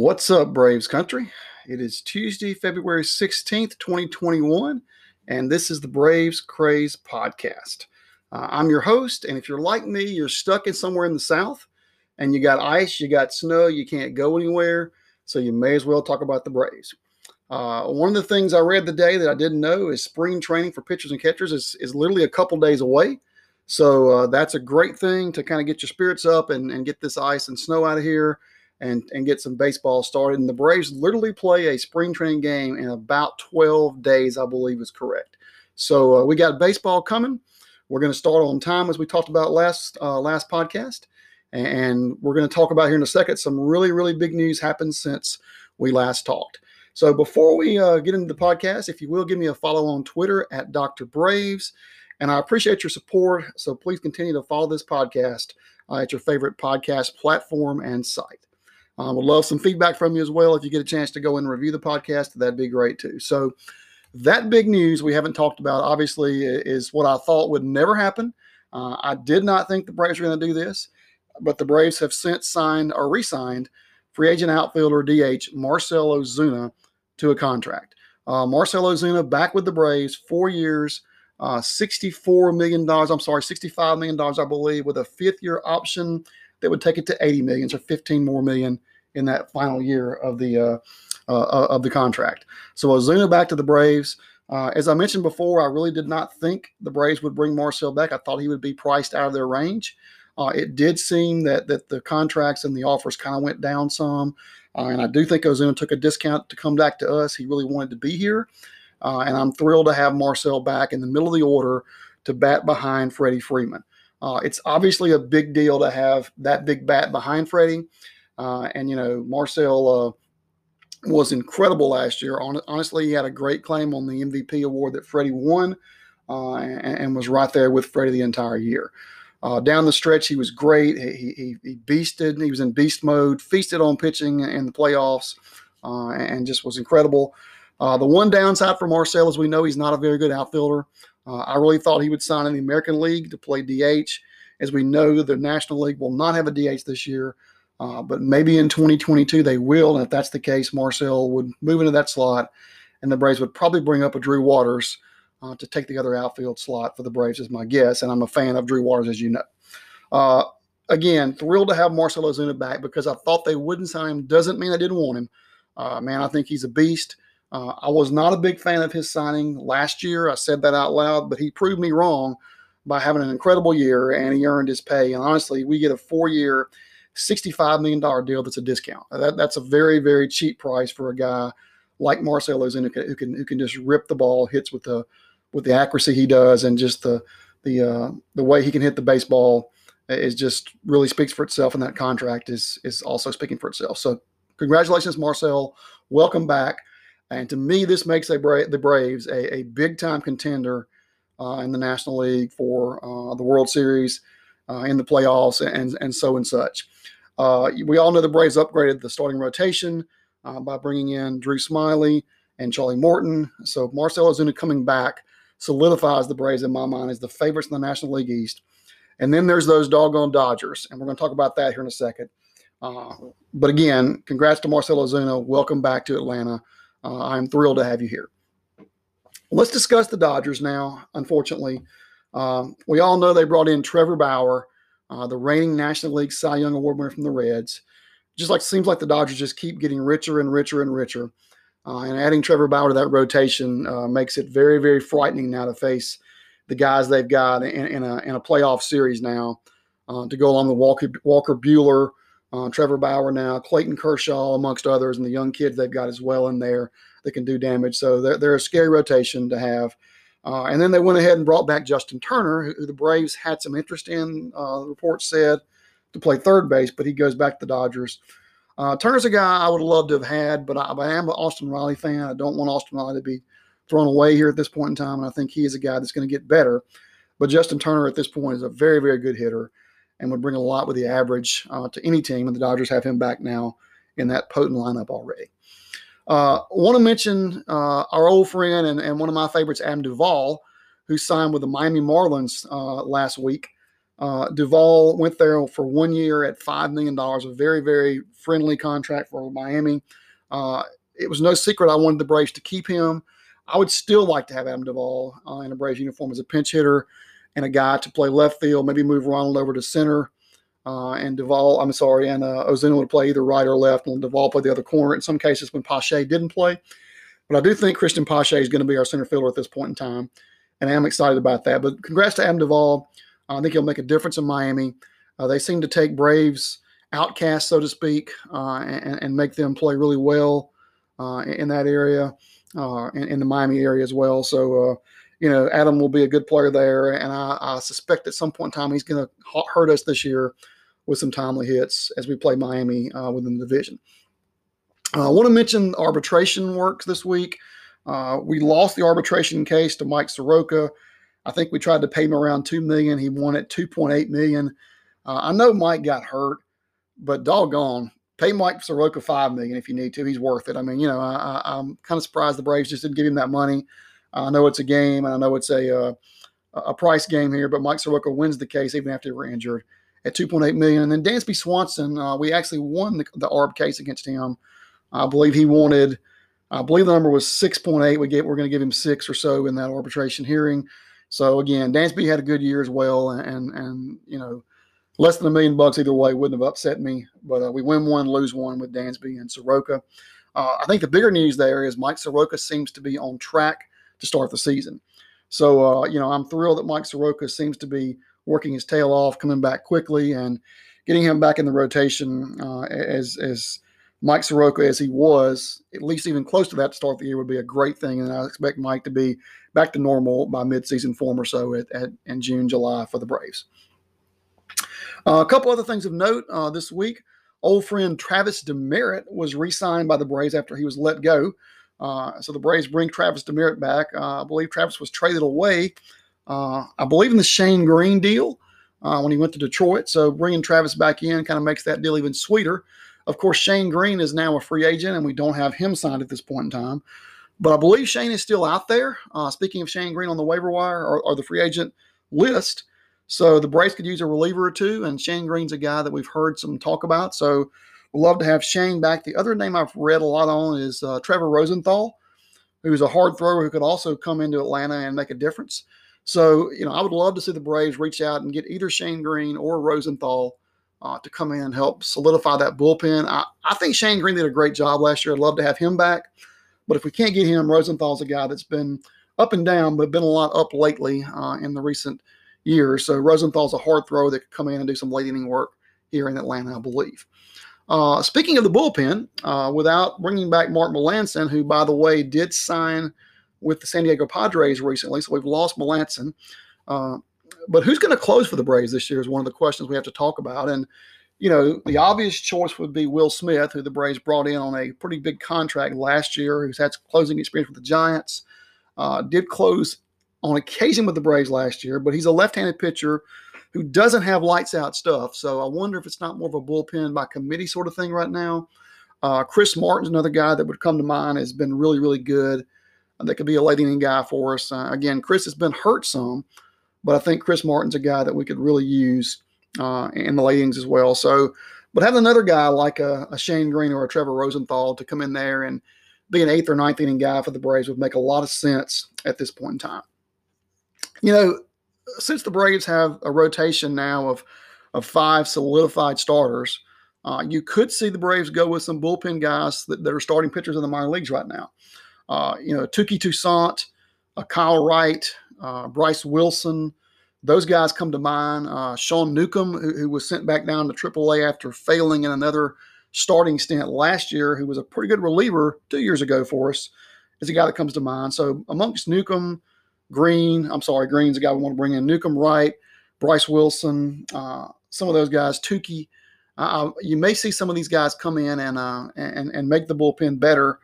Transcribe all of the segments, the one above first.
What's up, Braves country? It is Tuesday, February 16th, 2021, and this is the Braves Craze podcast. Uh, I'm your host, and if you're like me, you're stuck in somewhere in the South and you got ice, you got snow, you can't go anywhere, so you may as well talk about the Braves. Uh, one of the things I read today that I didn't know is spring training for pitchers and catchers is, is literally a couple days away. So uh, that's a great thing to kind of get your spirits up and, and get this ice and snow out of here and, and get some baseball started. And the Braves literally play a spring training game in about 12 days, I believe is correct. So uh, we got baseball coming. We're going to start on time, as we talked about last uh, last podcast, and we're going to talk about here in a second some really really big news happened since we last talked. So before we uh, get into the podcast, if you will give me a follow on Twitter at Dr. Braves, and I appreciate your support. So please continue to follow this podcast uh, at your favorite podcast platform and site. Um, would love some feedback from you as well. If you get a chance to go and review the podcast, that'd be great too. So, that big news we haven't talked about, obviously, is what I thought would never happen. Uh, I did not think the Braves were going to do this, but the Braves have since signed or re signed free agent outfielder DH Marcell Ozuna to a contract. Uh, Marcell Ozuna back with the Braves, four years, uh, $64 million. I'm sorry, $65 million, I believe, with a fifth year option that would take it to 80 million, so 15 more million in that final year of the uh, uh, of the contract. So Ozuna back to the Braves. Uh, as I mentioned before, I really did not think the Braves would bring Marcel back. I thought he would be priced out of their range. Uh, it did seem that that the contracts and the offers kind of went down some, uh, and I do think Ozuna took a discount to come back to us. He really wanted to be here, uh, and I'm thrilled to have Marcel back in the middle of the order to bat behind Freddie Freeman. Uh, it's obviously a big deal to have that big bat behind Freddie. Uh, and, you know, Marcel uh, was incredible last year. honestly, he had a great claim on the MVP award that Freddie won uh, and, and, was right there with Freddie the entire year. Uh, down the stretch, he was great. He, he, he beasted. He was in beast mode, feasted on pitching in the playoffs, uh, and just was incredible. Uh, the one downside for Marcel is we know he's not a very good outfielder. I really thought he would sign in the American League to play DH. As we know, the National League will not have a DH this year. Uh, but maybe in 2022 they will. And if that's the case, Marcel would move into that slot, and the Braves would probably bring up a Drew Waters uh, to take the other outfield slot for the Braves, is my guess. And I'm a fan of Drew Waters, as you know. Uh, again, thrilled to have Marcel Ozuna back because I thought they wouldn't sign him. Doesn't mean I didn't want him. Uh, man, I think he's a beast. Uh, I was not a big fan of his signing last year. I said that out loud, but he proved me wrong by having an incredible year and he earned his pay. And honestly, we get a four year, $65 million deal that's a discount. That, that's a very, very cheap price for a guy like Marcell Ozuna who can, who can, just rip the ball, hits with the with the accuracy he does, and just the the uh, the way he can hit the baseball is just really speaks for itself. And that contract is is also speaking for itself. So congratulations, Marcel. Welcome back. And to me, this makes Bra- the Braves a, a big time contender uh, in the National League for uh, the World Series, uh, in the playoffs, and and so and such. Uh, we all know the Braves upgraded the starting rotation uh, by bringing in Drew Smyly and Charlie Morton. So Marcell Ozuna coming back solidifies the Braves in my mind as the favorites in the National League East. And then there's those doggone Dodgers, and we're going to talk about that here in a second. Uh, but again, congrats to Marcell Ozuna. Welcome back to Atlanta. Uh, I'm thrilled to have you here. Let's discuss the Dodgers now. Unfortunately, um, we all know they brought in Trevor Bauer uh, the reigning National League Cy Young Award winner from the Reds. Just like seems like the Dodgers just keep getting richer and richer and richer. Uh, and adding Trevor Bauer to that rotation uh, makes it very, very frightening now to face the guys they've got in, in, a, in a playoff series now uh, to go along with Walker, Walker Buehler, uh, Trevor Bauer now, Clayton Kershaw, amongst others, and the young kids they've got as well in there that can do damage. So they're, they're a scary rotation to have. Uh, and then they went ahead and brought back Justin Turner, who, who the Braves had some interest in. Uh, the report said to play third base, but he goes back to the Dodgers. Uh, Turner's a guy I would love to have had, but I, I am an Austin Riley fan. I don't want Austin Riley to be thrown away here at this point in time, and I think he is a guy that's going to get better. But Justin Turner at this point is a very, very good hitter and would bring a lot with the average uh, to any team, and the Dodgers have him back now in that potent lineup already. Uh, want to mention uh, our old friend and, and one of my favorites, Adam Duvall, who signed with the Miami Marlins uh, last week. Uh, Duvall went there for one year at $5 million, a very, very friendly contract for Miami. Uh, it was no secret I wanted the Braves to keep him. I would still like to have Adam Duvall uh, in a Braves uniform as a pinch hitter and a guy to play left field, maybe move Ronald over to center. Uh, and Duvall, I'm sorry, and uh, Ozuna would play either right or left, and Duvall play the other corner. In some cases, when Pache didn't play, but I do think Christian Pache is going to be our center fielder at this point in time, and I am excited about that. But congrats to Adam Duvall. I think he'll make a difference in Miami. Uh, they seem to take Braves outcasts, so to speak, uh, and, and, make them play really well uh, in that area, uh, in, in, the Miami area as well. So, uh, you know, Adam will be a good player there, and I, I suspect at some point in time he's going to hurt us this year with some timely hits as we play Miami within the division. I want to mention arbitration works this week. Uh, we lost the arbitration case to Mike Soroka. I think we tried to pay him around two million. He won at two point eight million. Uh, I know Mike got hurt, but doggone, pay Mike Soroka five million if you need to. He's worth it. I mean, you know, I, am kind of surprised the Braves just didn't give him that money. I know it's a game, and I know it's a uh, a price game here, but Mike Soroka wins the case even after he were injured at 2.8 million. And then Dansby Swanson, uh, we actually won the, the ARB case against him. I believe he wanted. I believe the number was 6.8. We get we're going to give him six or so in that arbitration hearing. So again, Dansby had a good year as well, and and you know, less than a million bucks either way wouldn't have upset me. But uh, we win one, lose one with Dansby and Soroka. Uh, I think the bigger news there is Mike Soroka seems to be on track to start the season. So uh, you know, I'm thrilled that Mike Soroka seems to be working his tail off, coming back quickly, and getting him back in the rotation uh, as as Mike Soroka as he was, at least even close to that to start the year, would be a great thing. And I expect Mike to be back to normal by midseason form or so at, at in June, July for the Braves. Uh, a couple other things of note uh, this week. Old friend Travis Demeritte was re-signed by the Braves after he was let go. Uh, so the Braves bring Travis Demeritte back. Uh, I believe Travis was traded away, uh, I believe in the Shane Greene deal uh, when he went to Detroit. So bringing Travis back in kind of makes that deal even sweeter. Of course, Shane Greene is now a free agent, and we don't have him signed at this point in time. But I believe Shane is still out there. Uh, speaking of Shane Greene on the waiver wire or, or, the free agent list, so the Braves could use a reliever or two, and Shane Greene's a guy that we've heard some talk about. So we'd love to have Shane back. The other name I've read a lot on is uh, Trevor Rosenthal, who's a hard thrower who could also come into Atlanta and make a difference. So, you know, I would love to see the Braves reach out and get either Shane Greene or Rosenthal uh, to come in and help solidify that bullpen. I, I think Shane Greene did a great job last year. I'd love to have him back. But if we can't get him, Rosenthal's a guy that's been up and down, but been a lot up lately uh, in the recent years. So Rosenthal's a hard thrower that could come in and do some late inning work here in Atlanta, I believe. Uh, speaking of the bullpen, uh, without bringing back Mark Melancon, who, by the way, did sign with the San Diego Padres recently, so we've lost Melancon. Uh, but who's going to close for the Braves this year is one of the questions we have to talk about. And, you know, the obvious choice would be Will Smith, who the Braves brought in on a pretty big contract last year, who's had closing experience with the Giants. Uh, did close on occasion with the Braves last year, but he's a left handed pitcher who doesn't have lights out stuff. So I wonder if it's not more of a bullpen by committee sort of thing right now. Uh, Chris Martin's another guy that would come to mind, has been really, really good. That could be a late inning guy for us. Uh, again, Chris has been hurt some, but I think Chris Martin's a guy that we could really use uh, in the late innings as well. So, but having another guy like a, a, Shane Greene or a Trevor Rosenthal to come in there and be an eighth or ninth inning guy for the Braves would make a lot of sense at this point in time. You know, since the Braves have a rotation now of of five solidified starters, uh, you could see the Braves go with some bullpen guys that, that are starting pitchers in the minor leagues right now. Uh, you know, Touki Toussaint, uh, Kyle Wright, uh, Bryce Wilson. Those guys come to mind. Uh, Sean Newcomb, who, who, was sent back down to AAA after failing in another starting stint last year, who was a pretty good reliever two years ago for us, is a guy that comes to mind. So amongst Newcomb, Greene, I'm sorry, Greene's a guy we want to bring in. Newcomb, Wright, Bryce Wilson, uh, some of those guys, Touki. Uh, you may see some of these guys come in and, uh, and and make the bullpen better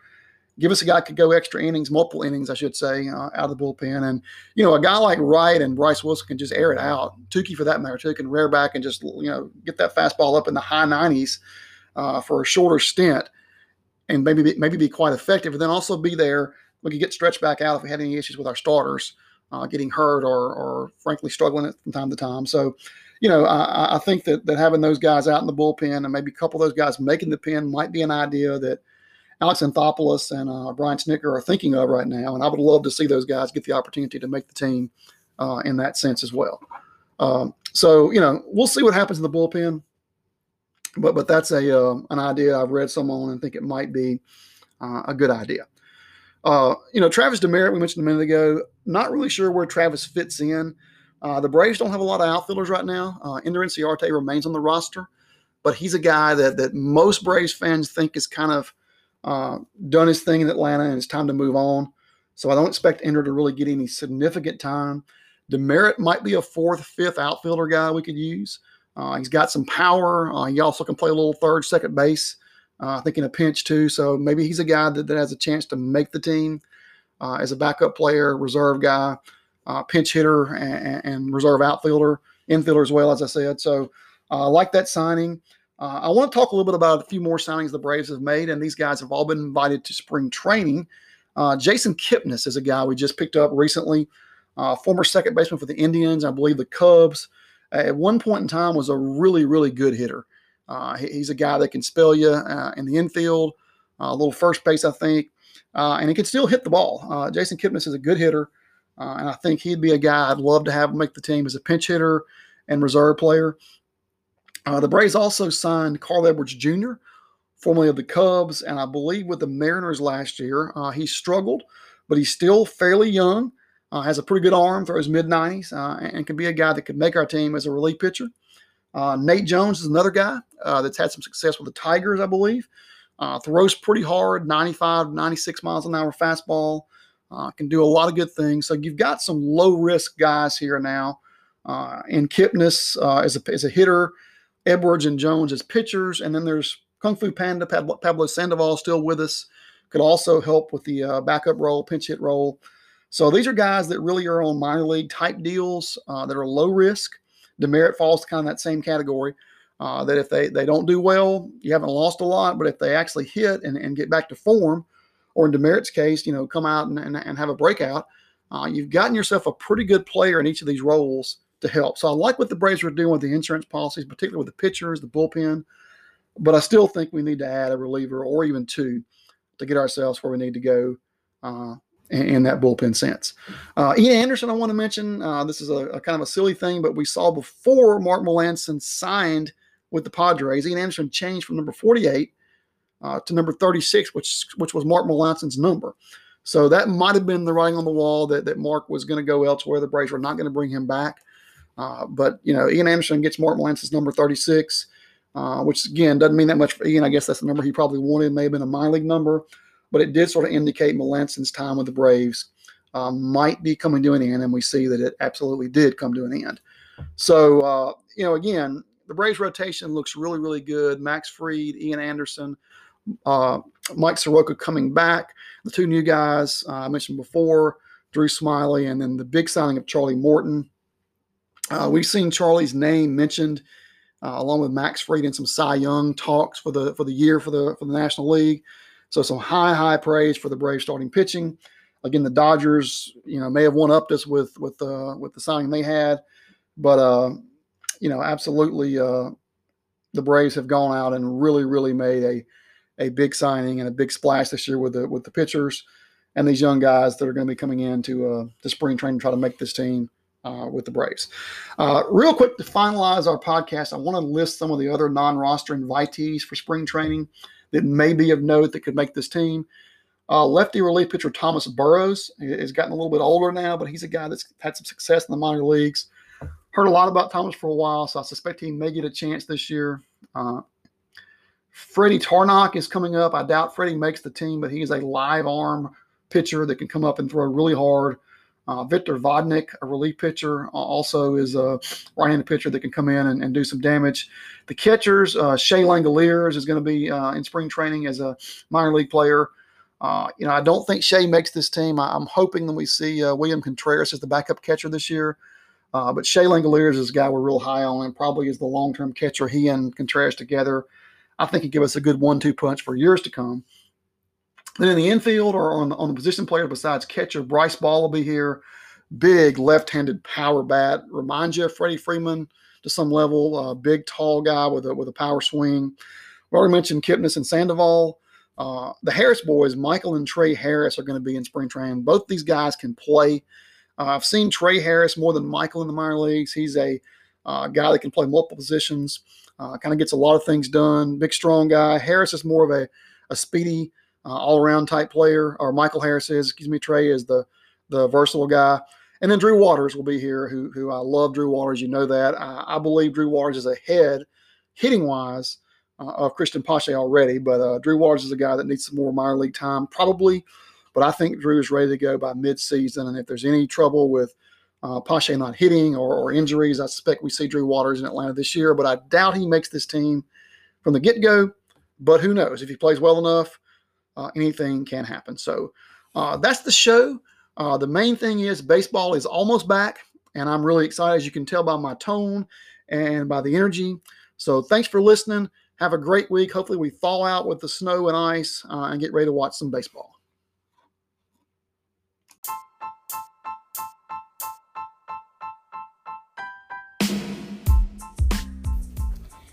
give us a guy could go extra innings, multiple innings, I should say, uh, out of the bullpen. And, you know, a guy like Wright and Bryce Wilson can just air it out. Touki, for that matter, too, can rear back and just, you know, get that fastball up in the high 90s uh, for a shorter stint and maybe be, maybe be quite effective. And then also be there. We could get stretched back out if we had any issues with our starters uh, getting hurt or, or frankly struggling from time to time. So, you know, I, I, think that that having those guys out in the bullpen and maybe a couple of those guys making the pen might be an idea that Alex Anthopoulos and uh, Brian Snitker are thinking of right now. And I would love to see those guys get the opportunity to make the team uh, in that sense as well. Um, so you know, we'll see what happens in the bullpen. But but that's a uh, an idea I've read some on and think it might be uh, a good idea. Uh, you know, Travis Demeritte, we mentioned a minute ago. Not really sure where Travis fits in. Uh, the Braves don't have a lot of outfielders right now. Uh, Ender Inciarte remains on the roster, but he's a guy that that most Braves fans think is kind of uh, done his thing in Atlanta and it's time to move on. So I don't expect Ender to really get any significant time. Demeritte might be a fourth, fifth outfielder guy we could use. Uh, he's got some power. Uh, he also can play a little third, second base. Uh, I think in a pinch too. So maybe he's a guy that, that has a chance to make the team uh, as a backup player, reserve guy, uh, pinch hitter, and, and, reserve outfielder, infielder as well, as I said. So uh, I like that signing. I want to talk a little bit about a few more signings the Braves have made, and these guys have all been invited to spring training. Jason Kipnis is a guy we just picked up recently uh, former second baseman for the Indians, I believe the Cubs. At one point in time, was a really, really good hitter. Uh, he, he's a guy that can spell you uh, in the infield, uh, a little first base, I think, uh, and he can still hit the ball. Uh, Jason Kipnis is a good hitter, and I think he'd be a guy I'd love to have make the team as a pinch hitter and reserve player. the Braves also signed Carl Edwards Jr., formerly of the Cubs, and I believe with the Mariners last year. he struggled, but he's still fairly young. Uh, has a pretty good arm, throws mid 90s, uh, and can be a guy that could make our team as a relief pitcher. Uh, Nate Jones is another guy uh, that's had some success with the Tigers, I believe. Uh, throws pretty hard, 95, 96 miles an hour fastball. Uh, can do a lot of good things. So you've got some low risk guys here now. and Kipnis as, a, as a hitter, Edwards and Jones as pitchers, and then there's Kung Fu Panda, Pablo Sandoval still with us. Could also help with the backup role, pinch hit role. So these are guys that really are on minor league type deals uh, that are low risk. Demeritte falls kind of that same category. Uh, that if they, they don't do well, you haven't lost a lot, but if they actually hit and, and get back to form, or in Demeritte's case, you know, come out and, and, and have a breakout, uh, you've gotten yourself a pretty good player in each of these roles to help. So I like what the Braves are doing with the insurance policies, particularly with the pitchers, the bullpen. But I still think we need to add a reliever or even two to get ourselves where we need to go uh, in that bullpen sense. Uh, Ian Anderson, I want to mention. Uh, this is a, a, kind of a silly thing, but we saw before Mark Melancon signed with the Padres, Ian Anderson changed from number 48 uh, to number 36, which which was Mark Melancon's number. So that might have been the writing on the wall that, that Mark was going to go elsewhere. The Braves were not going to bring him back. Uh, but, you know, Ian Anderson gets Mark Melancon's number 36, uh, which, again, doesn't mean that much for Ian. I guess that's the number he probably wanted, It may have been a minor league number but it did sort of indicate Melancon's time with the Braves uh, might be coming to an end, and we see that it absolutely did come to an end. So, uh, you know, again, the Braves rotation looks really, really good. Max Fried, Ian Anderson, uh, Mike Soroka coming back. The two new guys uh, I mentioned before, Drew Smyly, and then the big signing of Charlie Morton. Uh, we've seen Charlie's name mentioned uh, along with Max Fried in some Cy Young talks for the for the year for the for the National League. So some high, high praise for the Braves starting pitching. Again, the Dodgers, you know, may have one upped us with with uh, with the signing they had, but uh, you know, absolutely, uh, the Braves have gone out and really, really made a a big signing and a big splash this year with the with the pitchers and these young guys that are going to be coming in to uh, the spring training to try to make this team uh, with the Braves. Uh, real quick to finalize our podcast, I want to list some of the other non-roster invitees for spring training that may be of note that could make this team. Uh, lefty relief pitcher Thomas Burrows has gotten a little bit older now, but he's a guy that's had some success in the minor leagues. Heard a lot about Thomas for a while, so I suspect he may get a chance this year. Uh, Freddy Tarnok is coming up. I doubt Freddie makes the team, but he is a live arm pitcher that can come up and throw really hard. Uh, Victor Vodnik, a relief pitcher, also is a right-handed pitcher that can come in and, and do some damage. The catchers, uh, Shea Langeliers is going to be uh, in spring training as a minor league player. Uh, you know, I don't think Shea makes this team. I, am hoping that we see uh, William Contreras as the backup catcher this year. Uh, but Shea Langeliers is a guy we're real high on and probably is the long-term catcher. He and Contreras together, I think, he give us a good one-two punch for years to come. Then in the infield or on, on the position player besides catcher, Bryce Ball will be here. Big left handed power bat. Reminds you of Freddie Freeman to some level. Uh, big, tall guy with a with a power swing. We already mentioned Kipnis and Sandoval. Uh, the Harris boys, Michael and Trey Harris, are going to be in spring training. Both these guys can play. Uh, I've seen Trey Harris more than Michael in the minor leagues. He's a uh, guy that can play multiple positions, uh, kind of gets a lot of things done. Big, strong guy. Harris is more of a, a speedy, uh, all around type player, or Michael Harris is, excuse me, Trey is the, the versatile guy. And then Drew Waters will be here, who, who I love Drew Waters. You know that. I, I believe Drew Waters is ahead, hitting wise, uh, of Christian Pache already. But uh, Drew Waters is a guy that needs some more minor league time, probably. But I think Drew is ready to go by midseason. And if there's any trouble with uh, Pache not hitting or, or, injuries, I suspect we see Drew Waters in Atlanta this year. But I doubt he makes this team from the get go. But who knows? If he plays well enough, uh, anything can happen. So uh, that's the show. Uh, the main thing is baseball is almost back, and I'm really excited, as you can tell by my tone and by the energy. So thanks for listening. Have a great week. Hopefully, we thaw out with the snow and ice uh, and get ready to watch some baseball.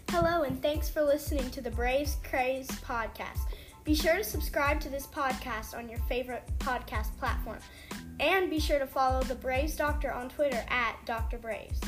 Hello, and thanks for listening to the Braves Craze podcast. Be sure to subscribe to this podcast on your favorite podcast platform. And be sure to follow the Braves Doctor on Twitter at Dr. Braves.